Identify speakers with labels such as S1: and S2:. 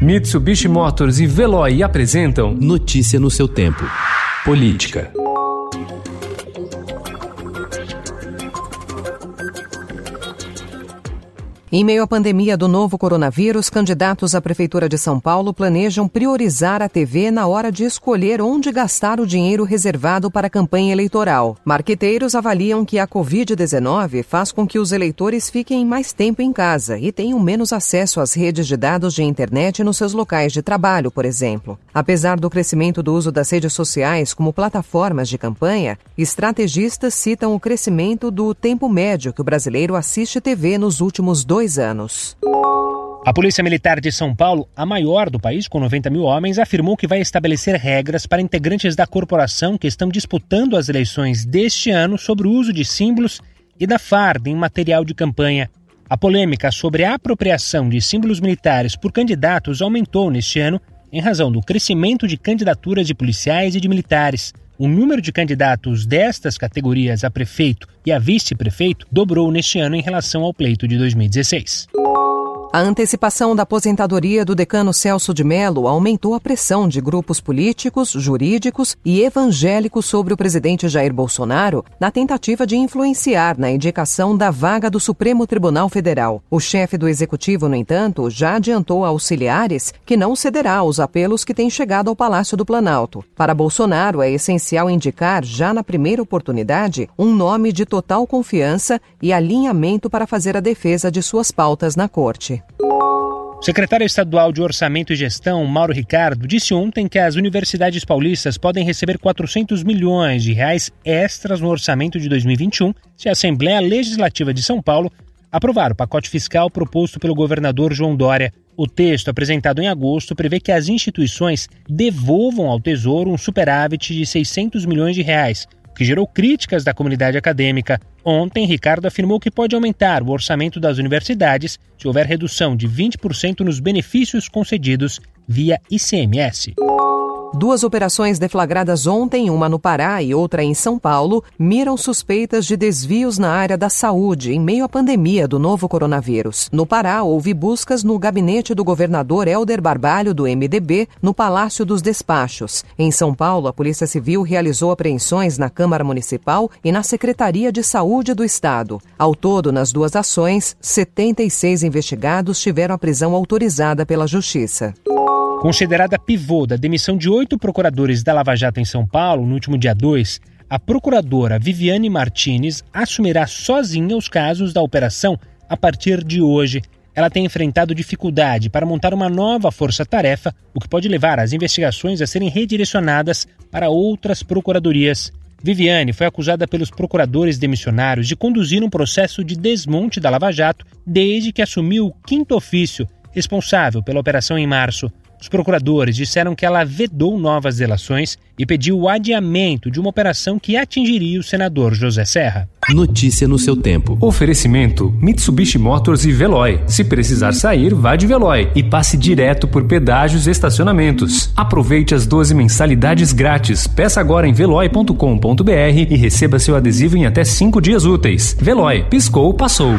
S1: Mitsubishi Motors e Veloy apresentam
S2: Notícia no seu tempo.
S1: Política.
S3: Em meio à pandemia do novo coronavírus, candidatos à Prefeitura de São Paulo planejam priorizar a TV na hora de escolher onde gastar o dinheiro reservado para a campanha eleitoral. Marqueteiros avaliam que a Covid-19 faz com que os eleitores fiquem mais tempo em casa e tenham menos acesso às redes de dados de internet nos seus locais de trabalho, por exemplo. Apesar do crescimento do uso das redes sociais como plataformas de campanha, estrategistas citam o crescimento do tempo médio que o brasileiro assiste TV nos últimos dois dois anos.
S4: A Polícia Militar de São Paulo, a maior do país, com 90 mil homens, afirmou que vai estabelecer regras para integrantes da corporação que estão disputando as eleições deste ano sobre o uso de símbolos e da farda em material de campanha. A polêmica sobre a apropriação de símbolos militares por candidatos aumentou neste ano em razão do crescimento de candidaturas de policiais e de militares. O número de candidatos destas categorias a prefeito e a vice-prefeito dobrou neste ano em relação ao pleito de 2016.
S3: A antecipação da aposentadoria do decano Celso de Mello aumentou a pressão de grupos políticos, jurídicos e evangélicos sobre o presidente Jair Bolsonaro na tentativa de influenciar na indicação da vaga do Supremo Tribunal Federal. O chefe do executivo, no entanto, já adiantou a auxiliares que não cederá aos apelos que têm chegado ao Palácio do Planalto. Para Bolsonaro, é essencial indicar, já na primeira oportunidade, um nome de total confiança e alinhamento para fazer a defesa de suas pautas na corte.
S4: O secretário estadual de Orçamento e Gestão, Mauro Ricardo, disse ontem que as universidades paulistas podem receber 400 milhões de reais extras no orçamento de 2021 se a Assembleia Legislativa de São Paulo aprovar o pacote fiscal proposto pelo governador João Dória. O texto apresentado em agosto prevê que as instituições devolvam ao Tesouro um superávit de 600 milhões de reais, que gerou críticas da comunidade acadêmica. Ontem, Ricardo afirmou que pode aumentar o orçamento das universidades se houver redução de 20% nos benefícios concedidos via ICMS.
S3: Duas operações deflagradas ontem, uma no Pará e outra em São Paulo, miram suspeitas de desvios na área da saúde em meio à pandemia do novo coronavírus. No Pará, houve buscas no gabinete do governador Helder Barbalho, do MDB, no Palácio dos Despachos. Em São Paulo, a Polícia Civil realizou apreensões na Câmara Municipal e na Secretaria de Saúde do Estado. Ao todo, nas duas ações, 76 investigados tiveram a prisão autorizada pela Justiça.
S4: Considerada pivô da demissão de oito procuradores da Lava Jato em São Paulo no último dia 2, a procuradora Viviane Martinez assumirá sozinha os casos da operação a partir de hoje. Ela tem enfrentado dificuldade para montar uma nova força-tarefa, o que pode levar as investigações a serem redirecionadas para outras procuradorias. Viviane foi acusada pelos procuradores demissionários de conduzir um processo de desmonte da Lava Jato desde que assumiu o quinto ofício responsável pela operação em março. Os procuradores disseram que ela vedou novas delações e pediu o adiamento de uma operação que atingiria o senador José Serra.
S2: Notícia no seu tempo.
S1: Oferecimento: Mitsubishi Motors e Veloy. Se precisar sair, vá de Veloy e passe direto por pedágios e estacionamentos. Aproveite as 12 mensalidades grátis. Peça agora em veloy.com.br e receba seu adesivo em até 5 dias úteis. Veloy, piscou, passou.